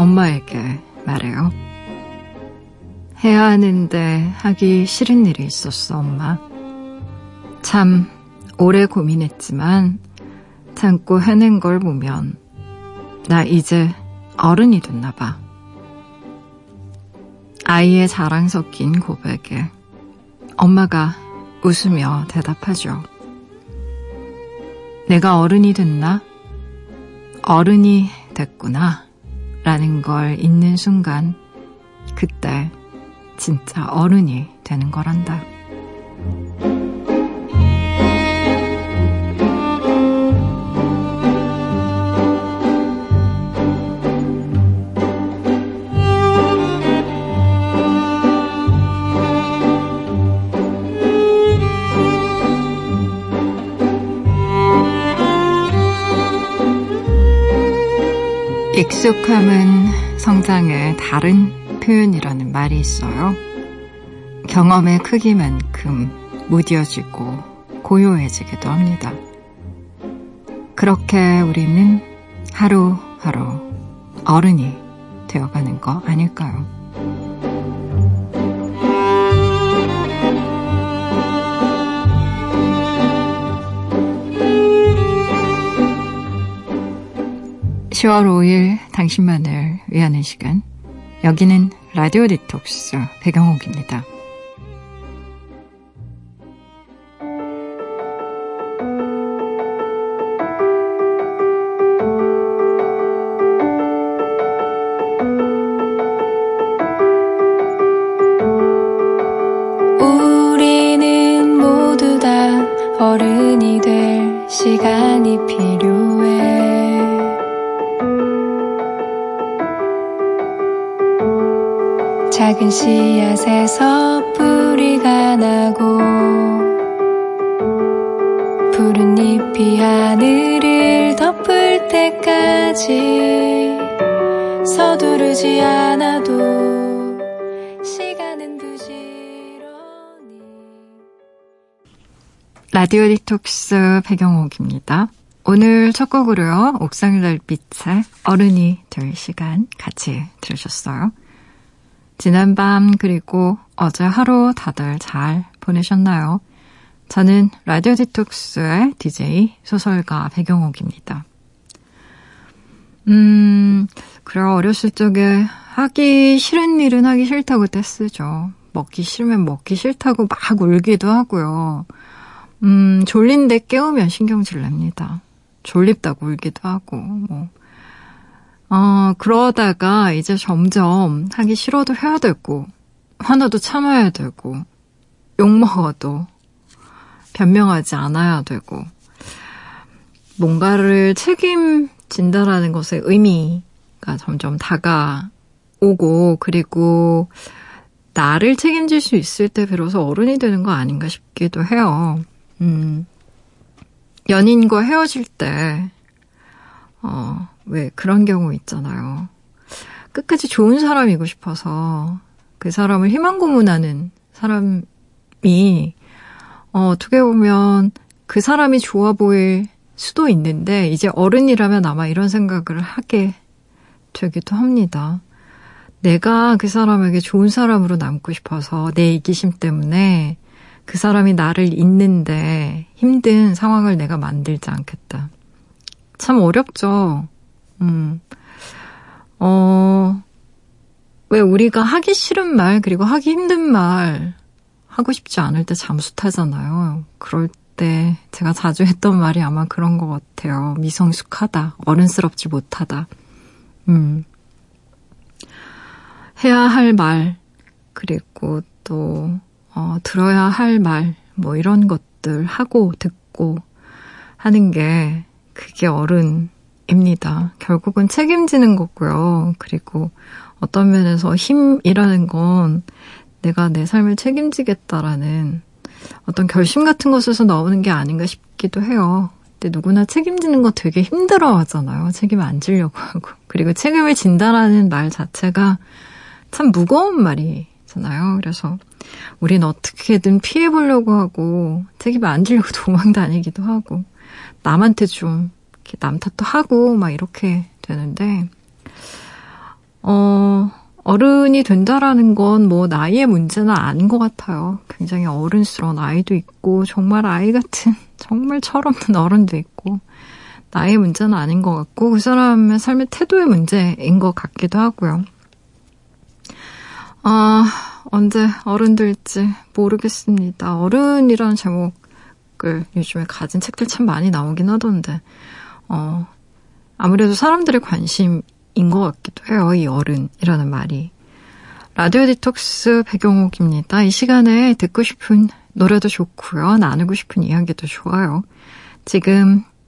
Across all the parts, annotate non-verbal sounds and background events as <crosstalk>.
엄마에게 말해요. 해야 하는데 하기 싫은 일이 있었어, 엄마. 참, 오래 고민했지만, 참고 해낸 걸 보면, 나 이제 어른이 됐나 봐. 아이의 자랑 섞인 고백에 엄마가 웃으며 대답하죠. 내가 어른이 됐나? 어른이 됐구나. 라는 걸 잊는 순간, 그때 진짜 어른이 되는 거란다. 익숙함은 성장의 다른 표현이라는 말이 있어요. 경험의 크기만큼 무뎌지고 고요해지기도 합니다. 그렇게 우리는 하루하루 어른이 되어가는 거 아닐까요? (10월 5일) 당신만을 위하는 시간 여기는 라디오 디톡스 배경옥입니다. 라디오 디톡스 백영옥입니다. 오늘 첫 곡으로요. 옥상달빛의 어른이 될 시간 같이 들으셨어요. 지난밤 그리고 어제 하루 다들 잘 보내셨나요? 저는 라디오 디톡스의 DJ 소설가 백영옥입니다. 음, 그래 어렸을 적에 하기 싫은 일은 하기 싫다고 떼쓰죠. 먹기 싫으면 먹기 싫다고 막 울기도 하고요. 음, 졸린데 깨우면 신경질 냅니다. 졸립다고 울기도 하고, 뭐, 어, 그러다가 이제 점점 하기 싫어도 해야 되고, 화나도 참아야 되고, 욕먹어도 변명하지 않아야 되고, 뭔가를 책임진다라는 것의 의미가 점점 다가오고, 그리고 나를 책임질 수 있을 때 비로소 어른이 되는 거 아닌가 싶기도 해요. 음, 연인과 헤어질 때, 어, 왜 그런 경우 있잖아요. 끝까지 좋은 사람이고 싶어서 그 사람을 희망 고문하는 사람이 어, 어떻게 보면 그 사람이 좋아 보일 수도 있는데 이제 어른이라면 아마 이런 생각을 하게 되기도 합니다. 내가 그 사람에게 좋은 사람으로 남고 싶어서 내 이기심 때문에 그 사람이 나를 잊는데 힘든 상황을 내가 만들지 않겠다. 참 어렵죠. 음. 어, 왜 우리가 하기 싫은 말, 그리고 하기 힘든 말, 하고 싶지 않을 때 잠수 타잖아요. 그럴 때 제가 자주 했던 말이 아마 그런 것 같아요. 미성숙하다, 어른스럽지 못하다. 음. 해야 할 말, 그리고 또, 어, 들어야 할 말, 뭐 이런 것들 하고 듣고 하는 게 그게 어른 입니다. 결국은 책임지는 거고요. 그리고 어떤 면에서 힘이라는 건 내가 내 삶을 책임지겠다라는 어떤 결심 같은 것에서 나오는 게 아닌가 싶기도 해요. 근데 누구나 책임지는 거 되게 힘들어 하잖아요. 책임 안 지려고 <laughs> 하고. 그리고 책임을 진다라는 말 자체가 참 무거운 말이잖아요. 그래서 우린 어떻게든 피해보려고 하고 책임 안 지려고 <laughs> 도망 다니기도 하고 남한테 좀남 탓도 하고 막 이렇게 되는데 어, 어른이 된다라는 건 뭐 나이의 문제는 아닌 것 같아요. 굉장히 어른스러운 아이도 있고, 정말 아이 같은, <laughs> 정말 철없는 어른도 있고, 나이의 문제는 아닌 것 같고, 그 사람의 삶의 태도의 문제인 것 같기도 하고요. 아, 언제 어른 될지 모르겠습니다. 어른이라는 제목을 요즘에 가진 책들 참 많이 나오긴 하던데, 어, 아무래도 사람들의 관심인 것 같기도 해요. 이 어른이라는 말이. 라디오 디톡스 배경옥입니다. 이 시간에 듣고 싶은 노래도 좋고요. 나누고 싶은 이야기도 좋아요. 지금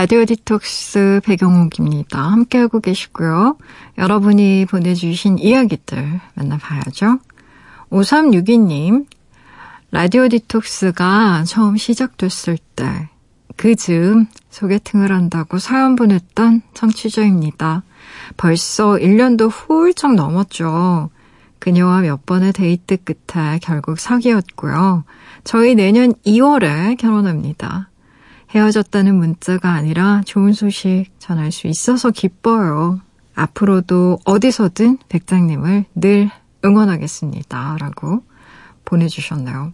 라디오 디톡스 백영옥입니다. 함께하고 계시고요. 여러분이 보내주신 이야기들 만나봐야죠. 5362님, 라디오 디톡스가 처음 시작됐을 때, 그 즈음 소개팅을 한다고 사연 보냈던 청취자입니다. 벌써 1년도 훌쩍 넘었죠. 그녀와 몇 번의 데이트 끝에 결국 사귀었고요. 저희 내년 2월에 결혼합니다. 헤어졌다는 문자가 아니라 좋은 소식 전할 수 있어서 기뻐요. 앞으로도 어디서든 백장님을 늘 응원하겠습니다. 라고 보내주셨네요.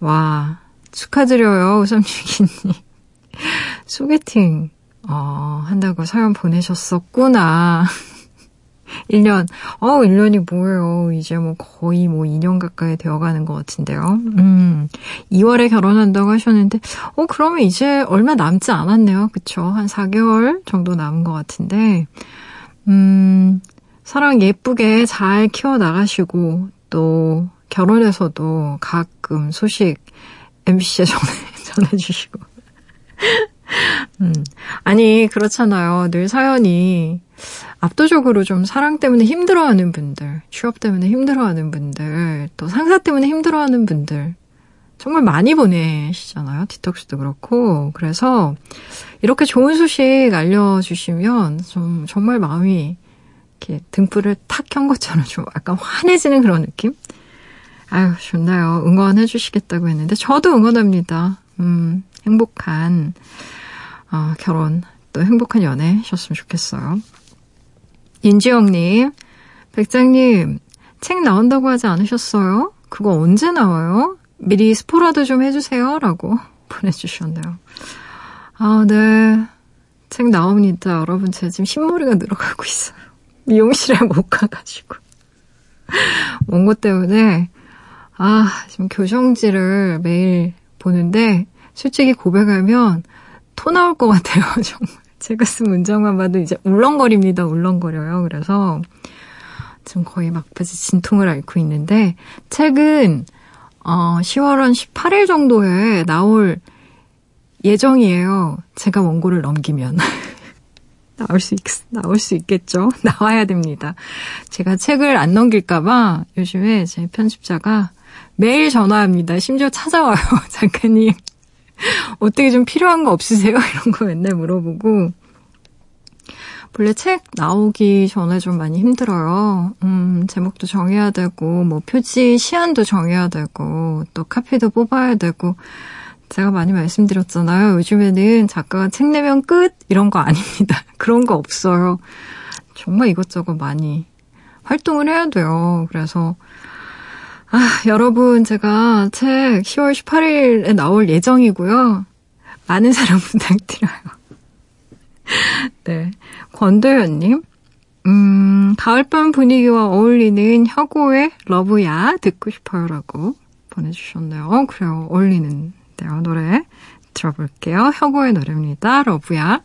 와, 축하드려요. 우삼육이님. 소개팅, 어, 한다고 사연 보내셨었구나. 1년. 어, 1년이 뭐예요. 이제 뭐 거의 뭐 2년 가까이 되어가는 것 같은데요. 음, 2월에 결혼한다고 하셨는데, 어, 그러면 이제 얼마 남지 않았네요. 그쵸? 한 4개월 정도 남은 것 같은데, 음, 사랑 예쁘게 잘 키워나가시고, 또 결혼해서도 가끔 소식 MBC에 전해, 전해주시고. 음, 아니, 그렇잖아요. 늘 사연이, 압도적으로 좀 사랑 때문에 힘들어하는 분들, 취업 때문에 힘들어하는 분들, 또 상사 때문에 힘들어하는 분들, 정말 많이 보내시잖아요. 디톡스도 그렇고. 그래서 이렇게 좋은 소식 알려주시면 좀 정말 마음이 이렇게 등불을 탁 켠 것처럼 좀 약간 환해지는 그런 느낌? 아유, 좋나요. 응원해 주시겠다고 했는데, 저도 응원합니다. 음, 행복한, 어, 결혼, 또 행복한 연애 하셨으면 좋겠어요. 인지영님, 백장님, 책 나온다고 하지 않으셨어요? 그거 언제 나와요? 미리 스포라도 좀 해주세요. 라고 <laughs> 보내주셨네요. 아, 네. 책 나옵니다. 여러분, 제가 지금 흰머리가 늘어가고 있어요. 미용실에 <laughs> 못 가가지고. 원고 때문에, 아, 지금 교정지를 매일 보는데, 솔직히 고백하면 토 나올 것 같아요. <laughs> 정말. 제가 쓴 문장만 봐도 이제 울렁거립니다. 울렁거려요. 그래서 지금 거의 막바지 진통을 앓고 있는데 책은 어 10월 한 18일 정도에 나올 예정이에요. 제가 원고를 넘기면. <laughs> 나올 수, 있, 나올 수 있겠죠? <laughs> 나와야 됩니다. 제가 책을 안 넘길까봐 요즘에 제 편집자가 매일 전화합니다. 심지어 찾아와요. <laughs> 작가님. <laughs> 어떻게 좀 필요한 거 없으세요? <laughs> 이런 거 맨날 물어보고. 원래 책 나오기 전에 좀 많이 힘들어요. 음, 제목도 정해야 되고, 뭐, 표지 시안도 정해야 되고, 또 카피도 뽑아야 되고, 제가 많이 말씀드렸잖아요. 요즘에는 작가가 책 내면 끝! 이런 거 아닙니다. <laughs> 그런 거 없어요. 정말 이것저것 많이 활동을 해야 돼요. 그래서, 아, 여러분, 제가 책 10월 18일에 나올 예정이고요. 많은 사랑 <laughs> 부탁드려요. 네. 권도현님, 음, 가을밤 분위기와 어울리는 혁오의 러브야 듣고 싶어요라고 보내주셨네요. 어, 그래요. 어울리는데요. 노래 들어볼게요. 혁오의 노래입니다. 러브야.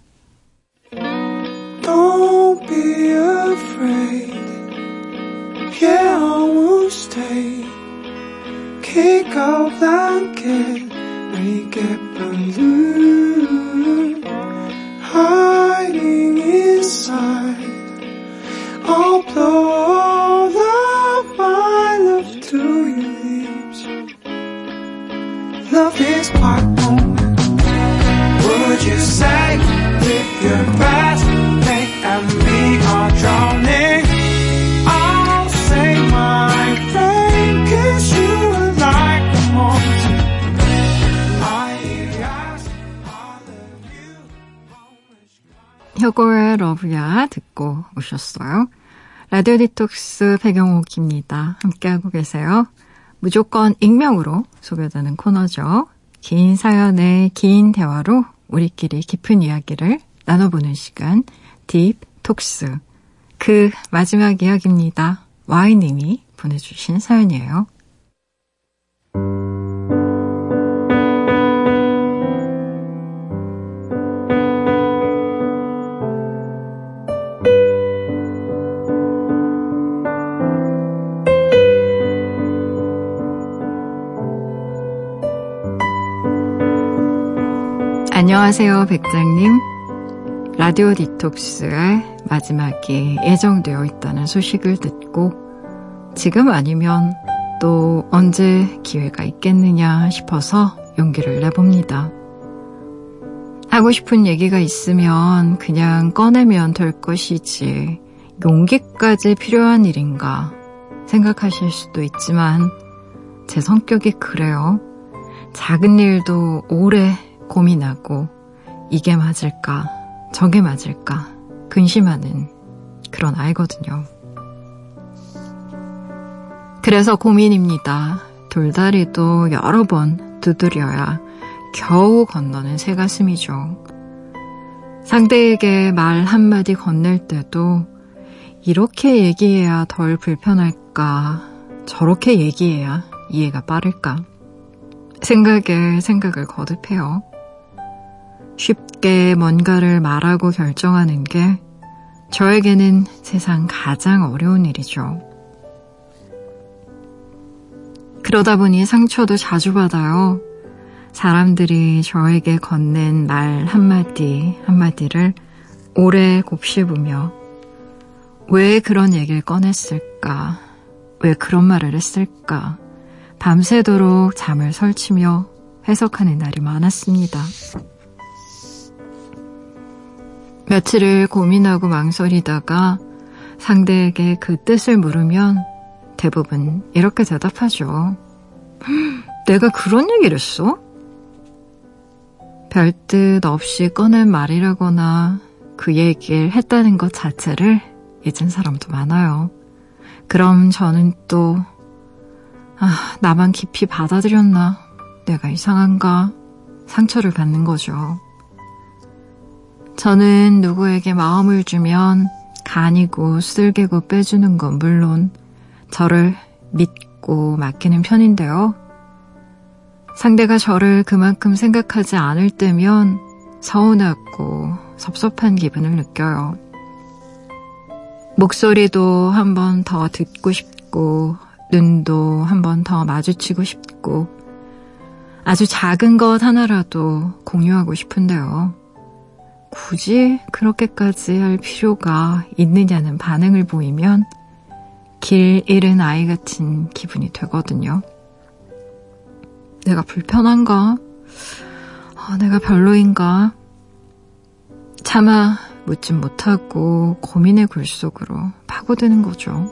Don't be afraid. Yeah, I will stay. Kick out blanket. Make it blue. Hiding inside. I'll blow 혁오의 Love Ya 듣고 오셨어요. 라디오 디톡스 백영옥입니다. 함께하고 계세요. 무조건 익명으로 소개되는 코너죠. 긴 사연의 긴 대화로 우리끼리 깊은 이야기를 나눠보는 시간, 딥톡스. 그 마지막 이야기입니다. Y님이 보내주신 사연이에요. 안녕하세요, 백장님. 라디오 디톡스의 마지막이 예정되어 있다는 소식을 듣고 지금 아니면 또 언제 기회가 있겠느냐 싶어서 용기를 내봅니다. 하고 싶은 얘기가 있으면 그냥 꺼내면 될 것이지 용기까지 필요한 일인가 생각하실 수도 있지만 제 성격이 그래요. 작은 일도 오래 고민하고 이게 맞을까, 저게 맞을까 근심하는 그런 아이거든요. 그래서 고민입니다. 돌다리도 여러 번 두드려야 겨우 건너는 새 가슴이죠. 상대에게 말 한마디 건넬 때도 이렇게 얘기해야 덜 불편할까, 저렇게 얘기해야 이해가 빠를까. 생각에 생각을 거듭해요. 쉽게 뭔가를 말하고 결정하는 게 저에게는 세상 가장 어려운 일이죠. 그러다 보니 상처도 자주 받아요. 사람들이 저에게 건넨 말 한마디 한마디를 오래 곱씹으며 왜 그런 얘기를 꺼냈을까? 왜 그런 말을 했을까? 밤새도록 잠을 설치며 해석하는 날이 많았습니다. 며칠을 고민하고 망설이다가 상대에게 그 뜻을 물으면 대부분 이렇게 대답하죠. 내가 그런 얘기를 했어? 별뜻 없이 꺼낸 말이라거나 그 얘기를 했다는 것 자체를 잊은 사람도 많아요. 그럼 저는 또, 아, 나만 깊이 받아들였나? 내가 이상한가? 상처를 받는 거죠. 저는 누구에게 마음을 주면 간이고 쓸개고 빼주는 건 물론 저를 믿고 맡기는 편인데요. 상대가 저를 그만큼 생각하지 않을 때면 서운하고 섭섭한 기분을 느껴요. 목소리도 한 번 더 듣고 싶고, 눈도 한 번 더 마주치고 싶고, 아주 작은 것 하나라도 공유하고 싶은데요. 굳이 그렇게까지 할 필요가 있느냐는 반응을 보이면 길 잃은 아이 같은 기분이 되거든요. 내가 불편한가? 아, 내가 별로인가? 차마 묻진 못하고 고민의 굴 속으로 파고드는 거죠.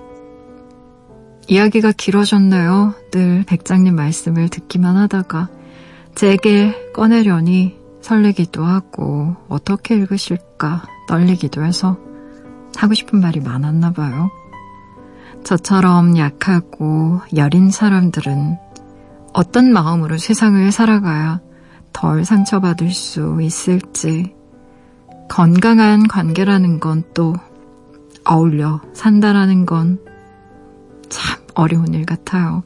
이야기가 길어졌나요? 늘 백장님 말씀을 듣기만 하다가 제게 꺼내려니 설레기도 하고 어떻게 읽으실까 떨리기도 해서 하고 싶은 말이 많았나 봐요. 저처럼 약하고 여린 사람들은 어떤 마음으로 세상을 살아가야 덜 상처받을 수 있을지 건강한 관계라는 건 또 어울려 산다라는 건 참 어려운 일 같아요.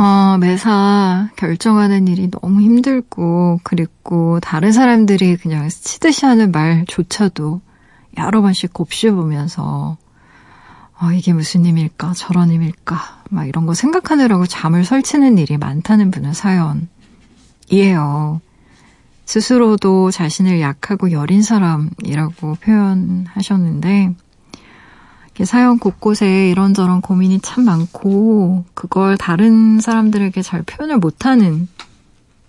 어, 매사 결정하는 일이 너무 힘들고, 그리고 다른 사람들이 그냥 치듯이 하는 말조차도 여러 번씩 곱씹으면서, 어, 이게 무슨 힘일까, 저런 힘일까, 막 이런 거 생각하느라고 잠을 설치는 일이 많다는 분은 사연이에요. 스스로도 자신을 약하고 여린 사람이라고 표현하셨는데, 사연 곳곳에 이런저런 고민이 참 많고 그걸 다른 사람들에게 잘 표현을 못하는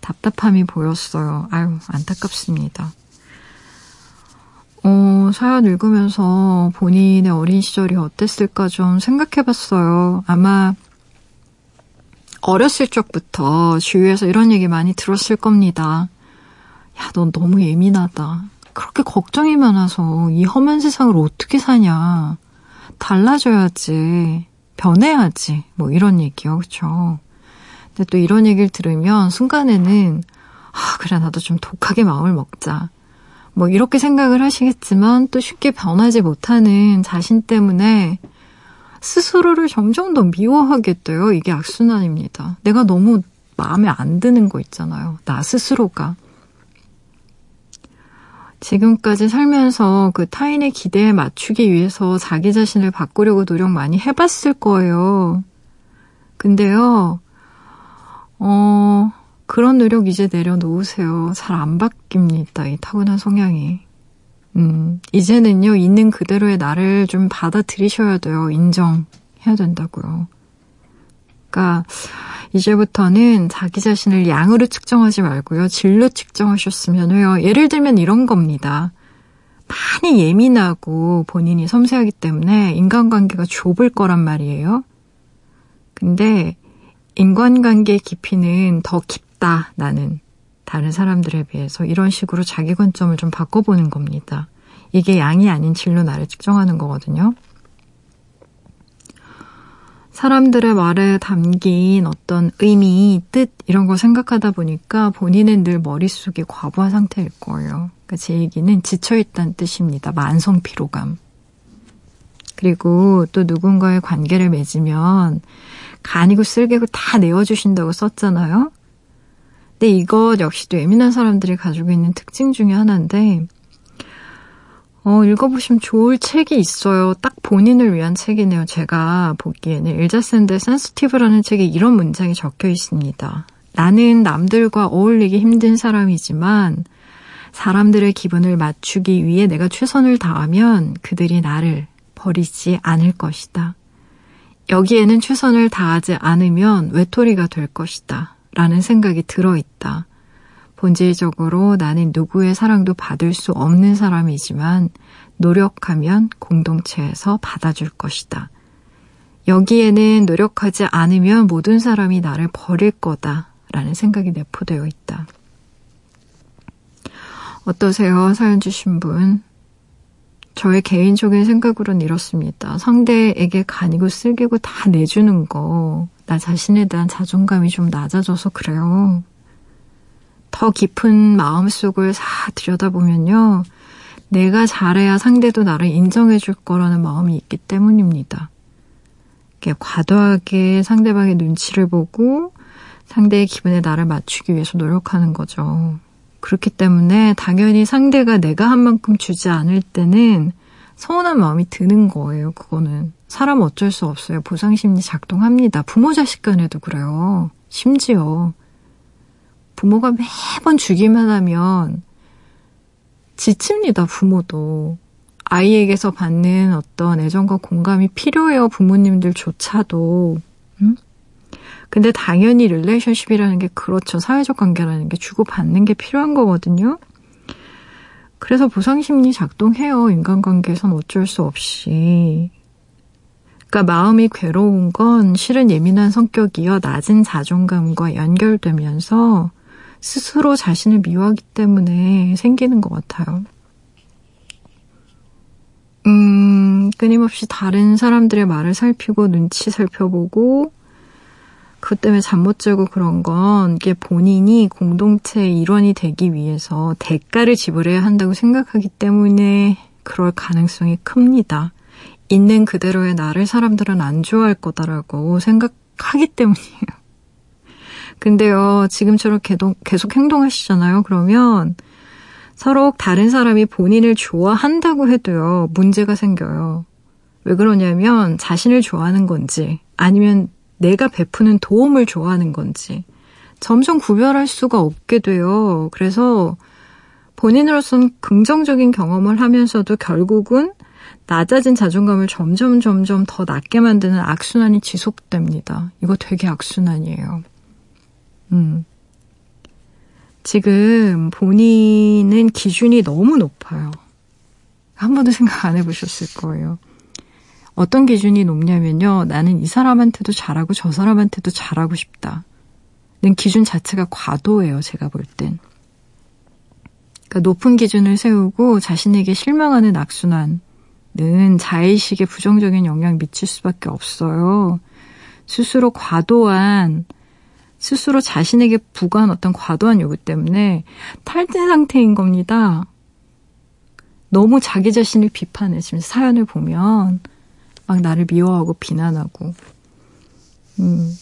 답답함이 보였어요. 아유, 안타깝습니다. 어, 사연 읽으면서 본인의 어린 시절이 어땠을까 좀 생각해 봤어요. 아마 어렸을 적부터 주위에서 이런 얘기 많이 들었을 겁니다. 야, 넌 너무 예민하다. 그렇게 걱정이 많아서 이 험한 세상을 어떻게 사냐. 달라져야지, 변해야지, 뭐 이런 얘기요, 그쵸? 근데 또 이런 얘기를 들으면 순간에는, 아, 그래, 나도 좀 독하게 마음을 먹자. 뭐 이렇게 생각을 하시겠지만 또 쉽게 변하지 못하는 자신 때문에 스스로를 점점 더 미워하게 돼요. 이게 악순환입니다. 내가 너무 마음에 안 드는 거 있잖아요. 나 스스로가. 지금까지 살면서 그 타인의 기대에 맞추기 위해서 자기 자신을 바꾸려고 노력 많이 해봤을 거예요. 근데요, 어, 그런 노력 이제 내려놓으세요. 잘 안 바뀝니다. 이 타고난 성향이. 음, 이제는요, 있는 그대로의 나를 좀 받아들이셔야 돼요. 인정해야 된다고요. 그러니까, 이제부터는 자기 자신을 양으로 측정하지 말고요. 질로 측정하셨으면 해요. 예를 들면 이런 겁니다. 많이 예민하고 본인이 섬세하기 때문에 인간관계가 좁을 거란 말이에요. 근데 인간관계의 깊이는 더 깊다, 나는. 다른 사람들에 비해서 이런 식으로 자기 관점을 좀 바꿔보는 겁니다. 이게 양이 아닌 질로 나를 측정하는 거거든요. 사람들의 말에 담긴 어떤 의미, 뜻 이런 거 생각하다 보니까 본인은 늘 머릿속이 과부하 상태일 거예요. 그러니까 제 얘기는 지쳐있다는 뜻입니다. 만성 피로감. 그리고 또 누군가의 관계를 맺으면 간이고 쓸개고 다 내어주신다고 썼잖아요. 근데 이것 역시도 예민한 사람들이 가지고 있는 특징 중에 하나인데 어, 읽어보시면 좋을 책이 있어요. 딱 본인을 위한 책이네요. 제가 보기에는 일자샌드의 센스티브라는 책에 이런 문장이 적혀 있습니다. 나는 남들과 어울리기 힘든 사람이지만 사람들의 기분을 맞추기 위해 내가 최선을 다하면 그들이 나를 버리지 않을 것이다. 여기에는 최선을 다하지 않으면 외톨이가 될 것이다. 라는 생각이 들어있다. 본질적으로 나는 누구의 사랑도 받을 수 없는 사람이지만 노력하면 공동체에서 받아줄 것이다. 여기에는 노력하지 않으면 모든 사람이 나를 버릴 거다. 라는 생각이 내포되어 있다. 어떠세요? 사연 주신 분. 저의 개인적인 생각으로는 이렇습니다. 상대에게 간이고 쓸개고 다 내주는 거, 나 자신에 대한 자존감이 좀 낮아져서 그래요. 더 깊은 마음속을 사 들여다보면요. 내가 잘해야 상대도 나를 인정해 줄 거라는 마음이 있기 때문입니다. 과도하게 상대방의 눈치를 보고 상대의 기분에 나를 맞추기 위해서 노력하는 거죠. 그렇기 때문에 당연히 상대가 내가 한 만큼 주지 않을 때는 서운한 마음이 드는 거예요, 그거는. 사람 어쩔 수 없어요. 보상심리 작동합니다. 부모 자식 간에도 그래요. 심지어. 부모가 매번 주기만 하면 지칩니다, 부모도. 아이에게서 받는 어떤 애정과 공감이 필요해요, 부모님들조차도. 응? 근데 당연히 relationship이라는 게 그렇죠. 사회적 관계라는 게 주고받는 게 필요한 거거든요. 그래서 보상심리 작동해요. 인간관계에선 어쩔 수 없이. 그러니까 마음이 괴로운 건 실은 예민한 성격이 어 낮은 자존감과 연결되면서 스스로 자신을 미워하기 때문에 생기는 것 같아요. 음, 끊임없이 다른 사람들의 말을 살피고 눈치 살펴보고 그것 때문에 잠 못 자고 그런 건 이게 본인이 공동체의 일원이 되기 위해서 대가를 지불해야 한다고 생각하기 때문에 그럴 가능성이 큽니다. 있는 그대로의 나를 사람들은 안 좋아할 거다라고 생각하기 때문이에요. 근데요, 지금처럼 계속, 계속 행동하시잖아요. 그러면 서로 다른 사람이 본인을 좋아한다고 해도요, 문제가 생겨요. 왜 그러냐면 자신을 좋아하는 건지 아니면 내가 베푸는 도움을 좋아하는 건지 점점 구별할 수가 없게 돼요. 그래서 본인으로서는 긍정적인 경험을 하면서도 결국은 낮아진 자존감을 점점 점점 더 낮게 만드는 악순환이 지속됩니다. 이거 되게 악순환이에요. 음. 지금 본인은 기준이 너무 높아요. 한 번도 생각 안 해보셨을 거예요. 어떤 기준이 높냐면요. 나는 이 사람한테도 잘하고 저 사람한테도 잘하고 싶다. 는 기준 자체가 과도해요. 제가 볼 땐. 그러니까 높은 기준을 세우고 자신에게 실망하는 악순환은 자의식에 부정적인 영향을 미칠 수밖에 없어요. 스스로 과도한 스스로 자신에게 부과한 어떤 과도한 요구 때문에 탈진 상태인 겁니다. 너무 자기 자신을 비판해. 지금 사연을 보면 막 나를 미워하고 비난하고. 음.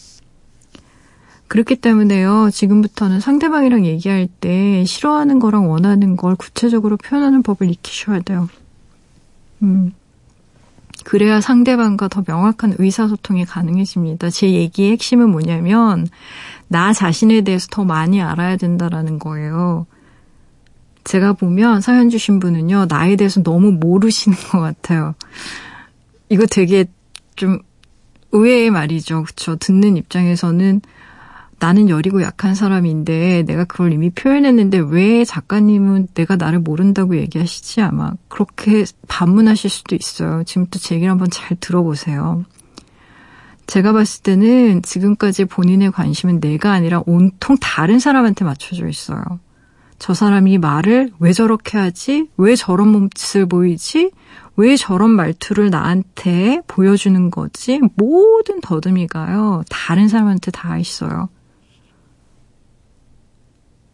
그렇기 때문에요. 지금부터는 상대방이랑 얘기할 때 싫어하는 거랑 원하는 걸 구체적으로 표현하는 법을 익히셔야 돼요. 음. 그래야 상대방과 더 명확한 의사소통이 가능해집니다. 제 얘기의 핵심은 뭐냐면, 나 자신에 대해서 더 많이 알아야 된다라는 거예요. 제가 보면 사연 주신 분은요, 나에 대해서 너무 모르시는 것 같아요. 이거 되게 좀 의외의 말이죠. 그쵸. 듣는 입장에서는 나는 여리고 약한 사람인데 내가 그걸 이미 표현했는데 왜 작가님은 내가 나를 모른다고 얘기하시지 아마 그렇게 반문하실 수도 있어요. 지금부터 제 얘기를 한번 잘 들어보세요. 제가 봤을 때는 지금까지 본인의 관심은 내가 아니라 온통 다른 사람한테 맞춰져 있어요. 저 사람이 말을 왜 저렇게 하지? 왜 저런 몸짓을 보이지? 왜 저런 말투를 나한테 보여주는 거지? 모든 더듬이가요, 다른 사람한테 다 있어요.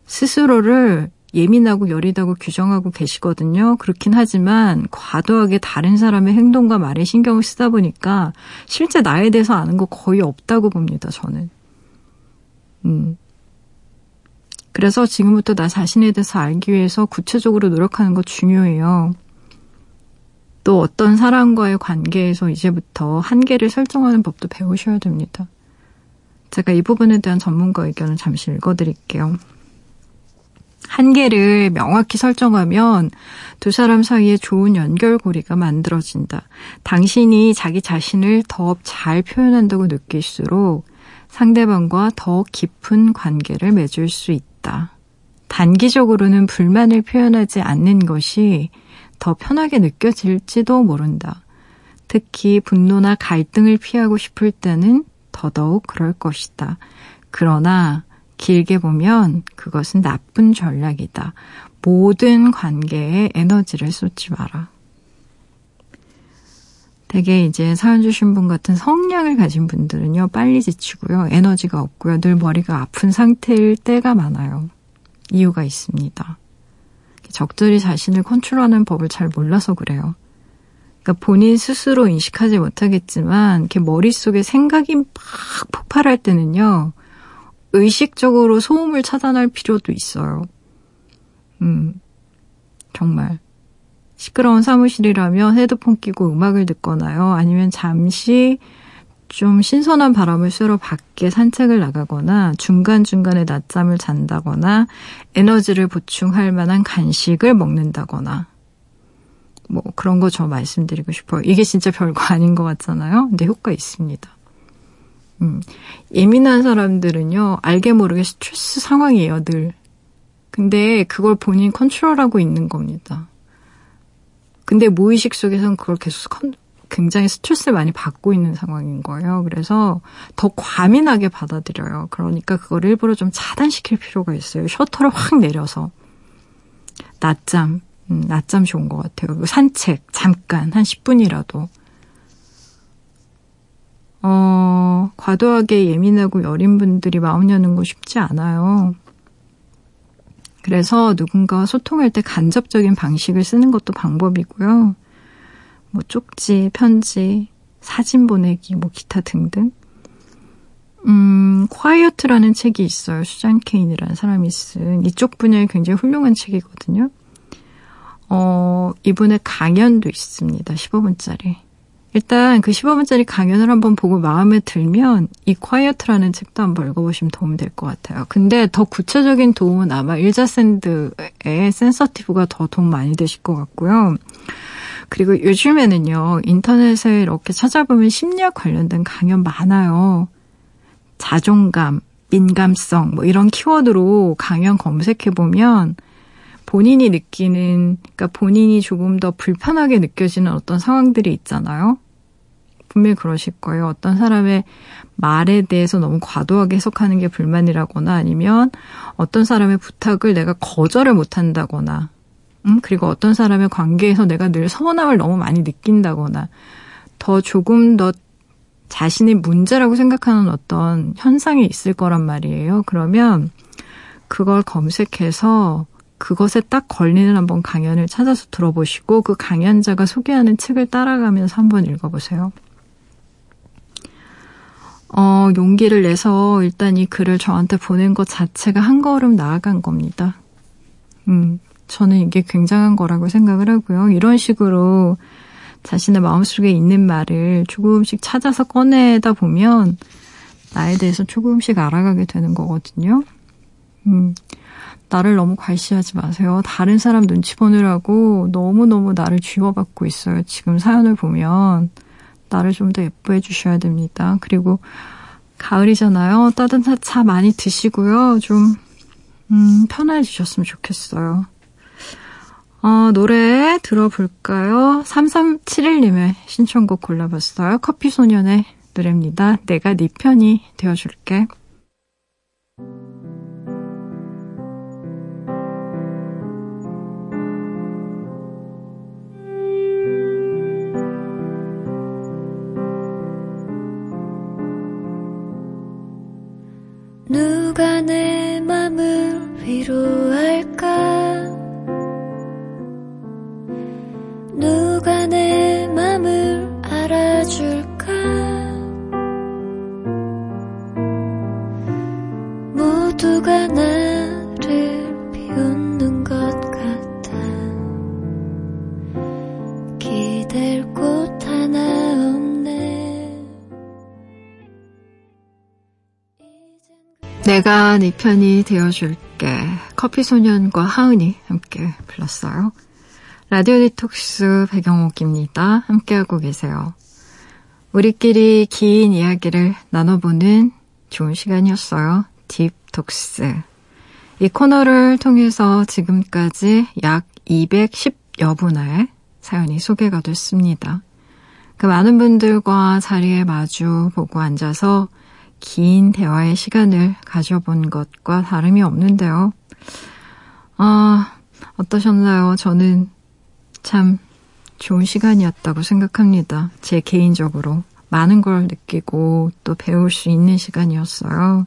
스스로를 예민하고 여리다고 규정하고 계시거든요. 그렇긴 하지만 과도하게 다른 사람의 행동과 말에 신경을 쓰다 보니까 실제 나에 대해서 아는 거 거의 없다고 봅니다, 저는. 음. 그래서 지금부터 나 자신에 대해서 알기 위해서 구체적으로 노력하는 거 중요해요. 또 어떤 사람과의 관계에서 이제부터 한계를 설정하는 법도 배우셔야 됩니다. 제가 이 부분에 대한 전문가 의견을 잠시 읽어드릴게요. 한계를 명확히 설정하면 두 사람 사이에 좋은 연결고리가 만들어진다. 당신이 자기 자신을 더 잘 표현한다고 느낄수록 상대방과 더 깊은 관계를 맺을 수 있다. 단기적으로는 불만을 표현하지 않는 것이 더 편하게 느껴질지도 모른다. 특히 분노나 갈등을 피하고 싶을 때는 더더욱 그럴 것이다. 그러나 길게 보면 그것은 나쁜 전략이다. 모든 관계에 에너지를 쏟지 마라. 되게 이제 사연 주신 분 같은 성량을 가진 분들은요, 빨리 지치고요, 에너지가 없고요, 늘 머리가 아픈 상태일 때가 많아요. 이유가 있습니다. 적절히 자신을 컨트롤하는 법을 잘 몰라서 그래요. 그러니까 본인 스스로 인식하지 못하겠지만 이렇게 머릿속에 생각이 막 폭발할 때는요. 의식적으로 소음을 차단할 필요도 있어요. 음. 정말 시끄러운 사무실이라면 헤드폰 끼고 음악을 듣거나요. 아니면 잠시 좀 신선한 바람을 쐬러 밖에 산책을 나가거나 중간중간에 낮잠을 잔다거나 에너지를 보충할 만한 간식을 먹는다거나 뭐 그런 거 저 말씀드리고 싶어요. 이게 진짜 별거 아닌 것 같잖아요. 근데 효과 있습니다. 음, 예민한 사람들은요, 알게 모르게 스트레스 상황이에요, 늘. 근데 그걸 본인 컨트롤하고 있는 겁니다. 근데 무의식 속에선 그걸 계속 컨, 굉장히 스트레스를 많이 받고 있는 상황인 거예요. 그래서 더 과민하게 받아들여요. 그러니까 그걸 일부러 좀 차단시킬 필요가 있어요. 셔터를 확 내려서. 낮잠, 음, 낮잠 좋은 것 같아요. 산책, 잠깐, 한 10분이라도. 어, 과도하게 예민하고 여린 분들이 마음 여는 거 쉽지 않아요. 그래서 누군가와 소통할 때 간접적인 방식을 쓰는 것도 방법이고요. 뭐 쪽지, 편지, 사진 보내기, 뭐 기타 등등. 음, 콰이어트라는 책이 있어요. 수잔 케인이라는 사람이 쓴 이쪽 분야에 굉장히 훌륭한 책이거든요. 어, 이분의 강연도 있습니다. 15분짜리. 일단 그 15분짜리 강연을 한번 보고 마음에 들면 이 콰이어트라는 책도 한번 읽어보시면 도움이 될것 같아요. 근데 더 구체적인 도움은 아마 일자샌드의 센서티브가 더 도움 많이 되실 것 같고요. 그리고 요즘에는요, 인터넷에 이렇게 찾아보면 심리학 관련된 강연 많아요. 자존감, 민감성, 뭐 이런 키워드로 강연 검색해보면 본인이 느끼는, 그러니까 본인이 조금 더 불편하게 느껴지는 어떤 상황들이 있잖아요. 분명히 그러실 거예요. 어떤 사람의 말에 대해서 너무 과도하게 해석하는 게 불만이라거나 아니면 어떤 사람의 부탁을 내가 거절을 못 한다거나, 음, 그리고 어떤 사람의 관계에서 내가 늘 서운함을 너무 많이 느낀다거나, 더 조금 더 자신의 문제라고 생각하는 어떤 현상이 있을 거란 말이에요. 그러면 그걸 검색해서 그것에 딱 걸리는 한번 강연을 찾아서 들어보시고 그 강연자가 소개하는 책을 따라가면서 한번 읽어보세요. 어, 용기를 내서 일단 이 글을 저한테 보낸 것 자체가 한 걸음 나아간 겁니다. 음, 저는 이게 굉장한 거라고 생각을 하고요. 이런 식으로 자신의 마음속에 있는 말을 조금씩 찾아서 꺼내다 보면 나에 대해서 조금씩 알아가게 되는 거거든요. 음, 나를 너무 괄시하지 마세요. 다른 사람 눈치 보느라고 너무너무 나를 쥐어받고 있어요. 지금 사연을 보면. 나를 좀 더 예뻐해 주셔야 됩니다. 그리고 가을이잖아요. 따뜻한 차 많이 드시고요. 좀, 음, 편해지셨으면 좋겠어요. 어, 노래 들어볼까요? 3371님의 신청곡 골라봤어요. 커피소년의 노래입니다. 내가 네 편이 되어줄게. 편이 되어줄게. 커피소년과 하은이 함께 불렀어요. 라디오 디톡스 배경옥입니다. 함께하고 계세요. 우리끼리 긴 이야기를 나눠보는 좋은 시간이었어요. 딥톡스. 이 코너를 통해서 지금까지 약 210여 분의 사연이 소개가 됐습니다. 그 많은 분들과 자리에 마주 보고 앉아서 긴 대화의 시간을 가져본 것과 다름이 없는데요. 아, 어떠셨나요? 저는 참 좋은 시간이었다고 생각합니다. 제 개인적으로. 많은 걸 느끼고 또 배울 수 있는 시간이었어요.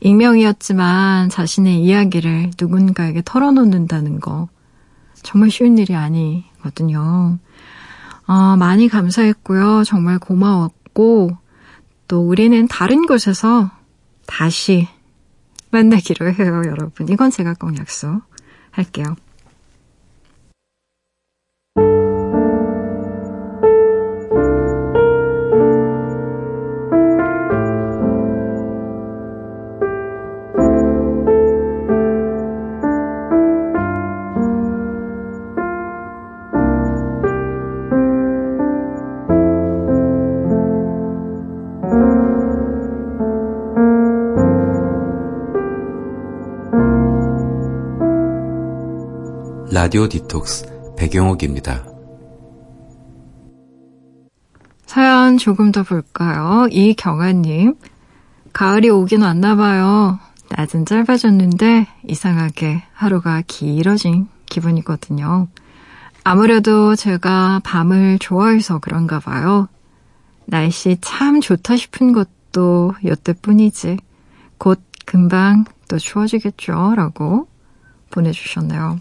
익명이었지만 자신의 이야기를 누군가에게 털어놓는다는 거 정말 쉬운 일이 아니거든요. 아, 많이 감사했고요. 정말 고마웠고 또 우리는 다른 곳에서 다시 만나기로 해요, 여러분. 이건 제가 꼭 약속할게요. 라디오 디톡스 배경옥입니다. 사연 조금 더 볼까요? 이경아님. 가을이 오긴 왔나 봐요. 낮은 짧아졌는데 이상하게 하루가 길어진 기분이거든요. 아무래도 제가 밤을 좋아해서 그런가 봐요. 날씨 참 좋다 싶은 것도 여태뿐이지. 곧 금방 또 추워지겠죠? 라고 보내주셨네요.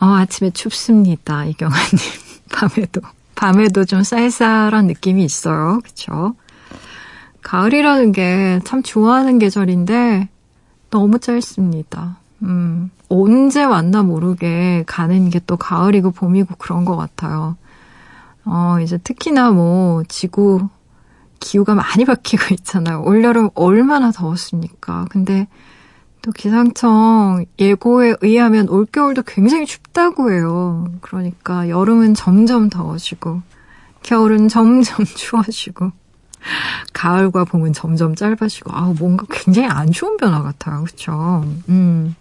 어, 아침에 춥습니다. 이경아님. <laughs> 밤에도. 밤에도 좀 쌀쌀한 느낌이 있어요. 그쵸? 가을이라는 게 참 좋아하는 계절인데 너무 짧습니다. 음, 언제 왔나 모르게 가는 게 또 가을이고 봄이고 그런 것 같아요. 어, 이제 특히나 뭐 지구 기후가 많이 <laughs> 바뀌고 있잖아요. 올여름 얼마나 더웠습니까? 근데 또 기상청 예고에 의하면 올겨울도 굉장히 춥다고 해요. 그러니까 여름은 점점 더워지고 겨울은 점점 <laughs> 추워지고 가을과 봄은 점점 짧아지고 아 뭔가 굉장히 안 좋은 변화 같아요. 그렇죠? 음.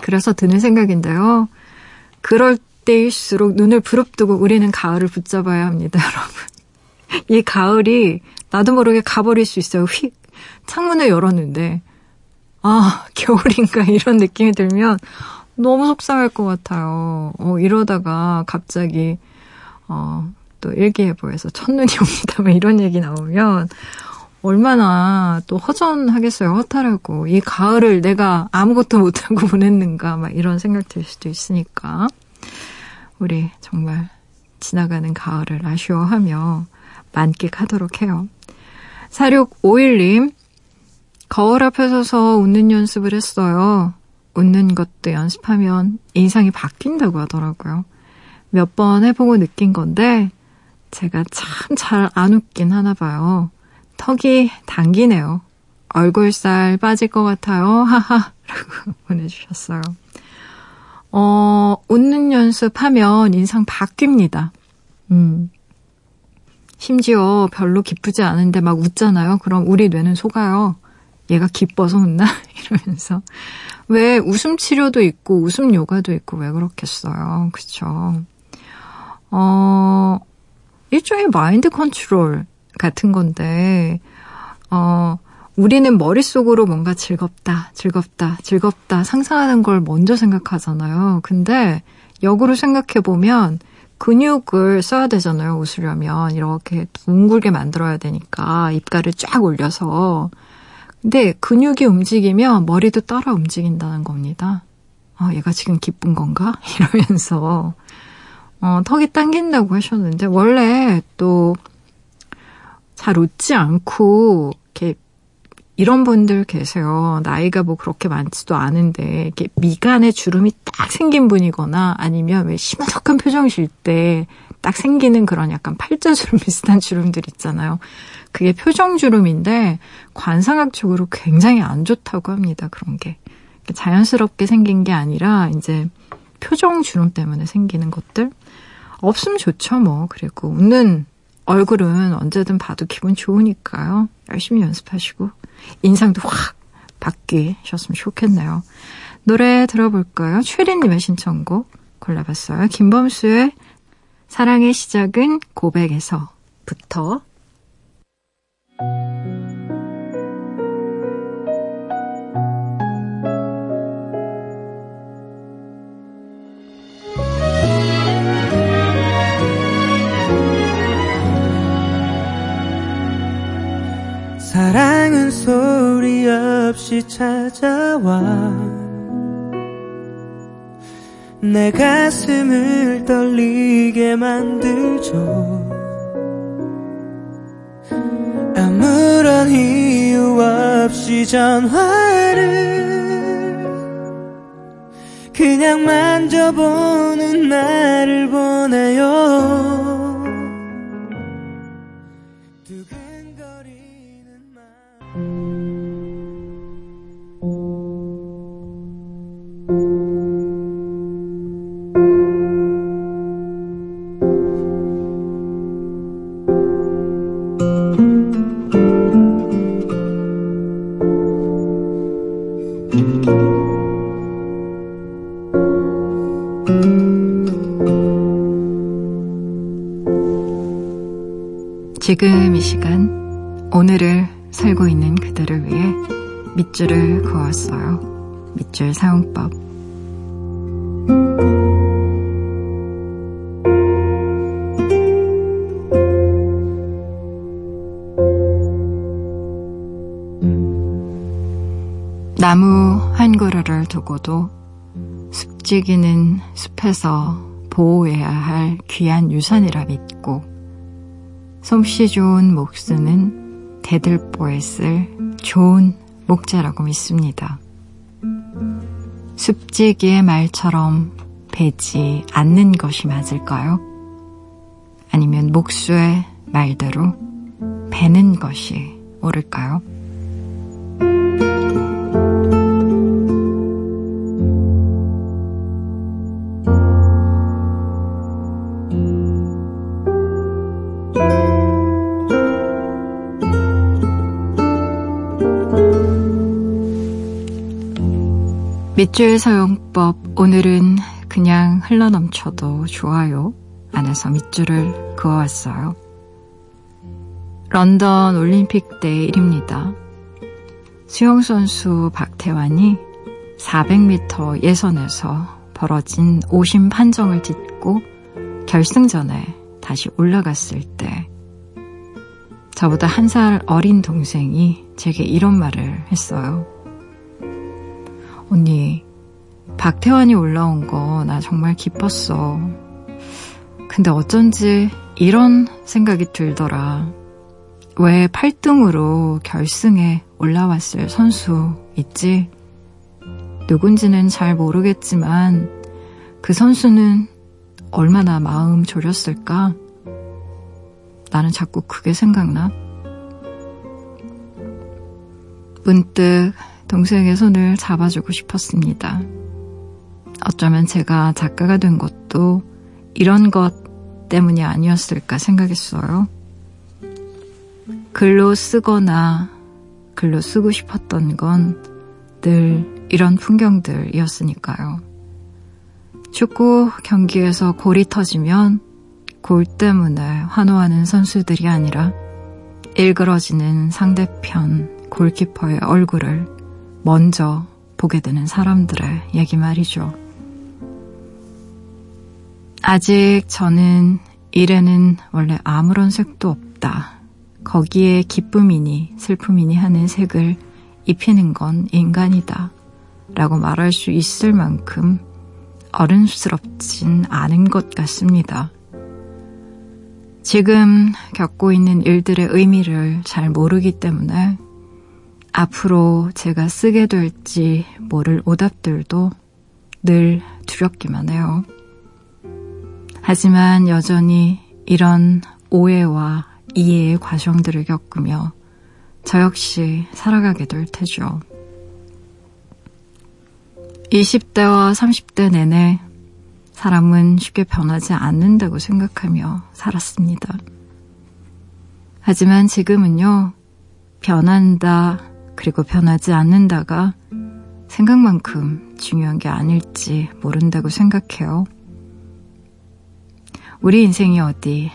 그래서 드는 생각인데요. 그럴 때일수록 눈을 부릅뜨고 우리는 가을을 붙잡아야 합니다, <laughs> 여러분. 이 가을이 나도 모르게 가버릴 수 있어요. 휙 창문을 열었는데 아, 겨울인가 <laughs> 이런 느낌이 들면 너무 속상할 것 같아요. 어, 이러다가 갑자기, 어, 또 일기예보에서 첫눈이 <laughs> 옵니다. 뭐 이런 얘기 나오면 얼마나 또 허전하겠어요. 허탈하고. 이 가을을 내가 아무것도 <laughs> 못하고 보냈는가. 막 이런 생각 들 수도 있으니까. 우리 정말 지나가는 가을을 아쉬워하며 만끽하도록 해요. 4651님, 거울 앞에 서서 웃는 연습을 했어요. 웃는 것도 연습하면 인상이 바뀐다고 하더라고요. 몇 번 해보고 느낀 건데, 제가 참 잘 안 웃긴 하나 봐요. 턱이 당기네요. 얼굴살 빠질 것 같아요. <laughs> 하하. 라고 보내주셨어요. 어, 웃는 연습하면 인상 바뀝니다. 음. 심지어 별로 기쁘지 않은데 막 웃잖아요. 그럼 우리 뇌는 속아요. 얘가 기뻐서 웃나? <laughs> 이러면서. 왜 웃음 치료도 있고 웃음 요가도 있고 왜 그렇겠어요. 그쵸. 어, 일종의 마인드 컨트롤 같은 건데, 어, 우리는 머릿속으로 뭔가 즐겁다, 즐겁다, 즐겁다 상상하는 걸 먼저 생각하잖아요. 근데 역으로 생각해보면 근육을 써야 되잖아요, 웃으려면. 이렇게 둥글게 만들어야 되니까 입가를 쫙 올려서. 근데 근육이 움직이면 머리도 따라 움직인다는 겁니다. 아, 얘가 지금 기쁜 건가? <laughs> 이러면서, 어, 턱이 당긴다고 하셨는데, 원래 또, 잘 웃지 않고, 이렇게, 이런 분들 계세요. 나이가 뭐 그렇게 많지도 않은데, 이렇게 미간에 주름이 딱 생긴 분이거나, 아니면 왜 시무룩한 표정 질 때 딱 생기는 그런 약간 팔자주름 <laughs> 비슷한 주름들 있잖아요. 그게 표정주름인데 관상학 적으로 굉장히 안 좋다고 합니다. 그런 게. 자연스럽게 생긴 게 아니라 이제 표정주름 때문에 생기는 것들. 없으면 좋죠, 뭐. 그리고 웃는 얼굴은 언제든 봐도 기분 좋으니까요. 열심히 연습하시고 인상도 확 바뀌셨으면 좋겠네요. 노래 들어볼까요? 최리님의 신청곡 골라봤어요. 김범수의 사랑의 시작은 고백에서부터 사랑은 소리 없이 찾아와. 내 가슴을 떨리게 만들죠 아무런 이유 없이 전화를 그냥 만져보는 나를 보내요 지금 이 시간 오늘을 살고 있는 그대를 위해 밑줄을 그었어요. 밑줄 사용법. 나무 한 그루를 두고도 숲지기는 숲에서 보호해야 할 귀한 유산이라 믿고 솜씨 좋은 목수는 대들보에 쓸 좋은 목재라고 믿습니다. 숲지기의 말처럼 베지 않는 것이 맞을까요? 아니면 목수의 말대로 베는 것이 옳을까요? 밑줄 사용법 오늘은 그냥 흘러넘쳐도 좋아요 안에서 밑줄을 그어왔어요. 런던 올림픽 때 일입니다. 수영선수 박태환이 400m 예선에서 벌어진 오심 판정을 딛고 결승전에 다시 올라갔을 때 저보다 한 살 어린 동생이 제게 이런 말을 했어요. 언니, 박태환이 올라온 거 나 정말 기뻤어. 근데 어쩐지 이런 생각이 들더라. 왜 8등으로 결승에 올라왔을 선수 있지? 누군지는 잘 모르겠지만 그 선수는 얼마나 마음 졸였을까? 나는 자꾸 그게 생각나. 문득 동생의 손을 잡아주고 싶었습니다. 어쩌면 제가 작가가 된 것도 이런 것 때문이 아니었을까 생각했어요. 글로 쓰거나 글로 쓰고 싶었던 건 늘 이런 풍경들이었으니까요. 축구 경기에서 골이 터지면 골 때문에 환호하는 선수들이 아니라 일그러지는 상대편 골키퍼의 얼굴을 먼저 보게 되는 사람들의 얘기 말이죠. 아직 저는 일에는 원래 아무런 색도 없다. 거기에 기쁨이니 슬픔이니 하는 색을 입히는 건 인간이다. 라고 말할 수 있을 만큼 어른스럽진 않은 것 같습니다. 지금 겪고 있는 일들의 의미를 잘 모르기 때문에 앞으로 제가 쓰게 될지 모를 오답들도 늘 두렵기만 해요. 하지만 여전히 이런 오해와 이해의 과정들을 겪으며 저 역시 살아가게 될 테죠. 20대와 30대 내내 사람은 쉽게 변하지 않는다고 생각하며 살았습니다. 하지만 지금은요, 변한다, 그리고 변하지 않는다가 생각만큼 중요한 게 아닐지 모른다고 생각해요. 우리 인생이 어디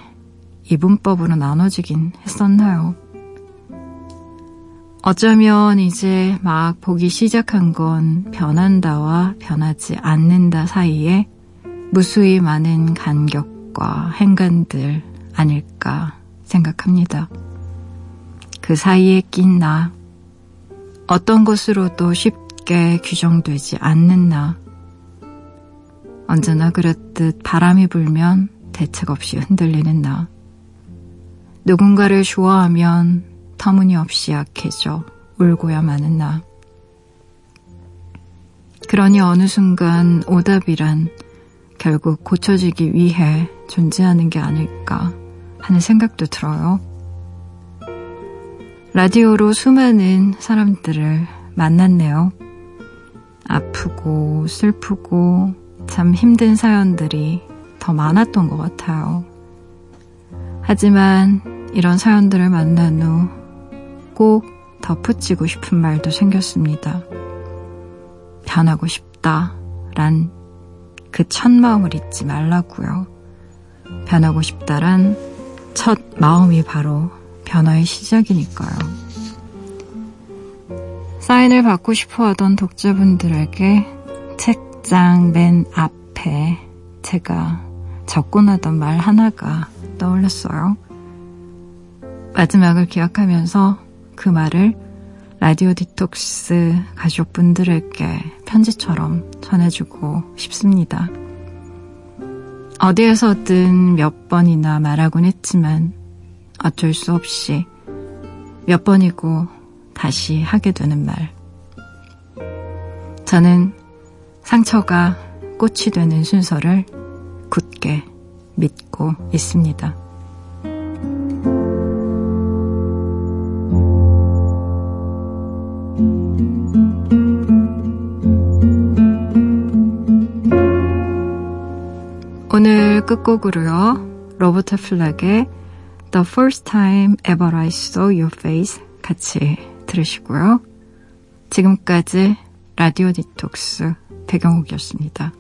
이분법으로 나눠지긴 했었나요? 어쩌면 이제 막 보기 시작한 건 변한다와 변하지 않는다 사이에 무수히 많은 간격과 행간들 아닐까 생각합니다. 그 사이에 낀 나, 어떤 것으로도 쉽게 규정되지 않는 나, 언제나 그랬듯 바람이 불면 대책 없이 흔들리는 나, 누군가를 좋아하면 터무니없이 약해져 울고야 마는 나. 그러니 어느 순간 오답이란 결국 고쳐지기 위해 존재하는 게 아닐까 하는 생각도 들어요. 라디오로 수많은 사람들을 만났네요. 아프고 슬프고 참 힘든 사연들이 더 많았던 것 같아요. 하지만 이런 사연들을 만난 후 꼭 덧붙이고 싶은 말도 생겼습니다. 변하고 싶다. 란 그 첫 마음을 잊지 말라고요. 변하고 싶다란 첫 마음이 바로 변화의 시작이니까요. 사인을 받고 싶어 하던 독자분들에게 책장 맨 앞에 제가 적곤 하던 말 하나가 떠올랐어요. 마지막을 기억하면서 그 말을 라디오 디톡스 가족분들에게 편지처럼 전해주고 싶습니다. 어디에서든 몇 번이나 말하곤 했지만 어쩔 수 없이 몇 번이고 다시 하게 되는 말. 저는 상처가 꽃이 되는 순서를 굳게 믿고 있습니다. 오늘 끝곡으로요. 로버트 플락의 The First Time Ever I Saw Your Face 같이 들으시고요. 지금까지 라디오 디톡스 배경옥이었습니다.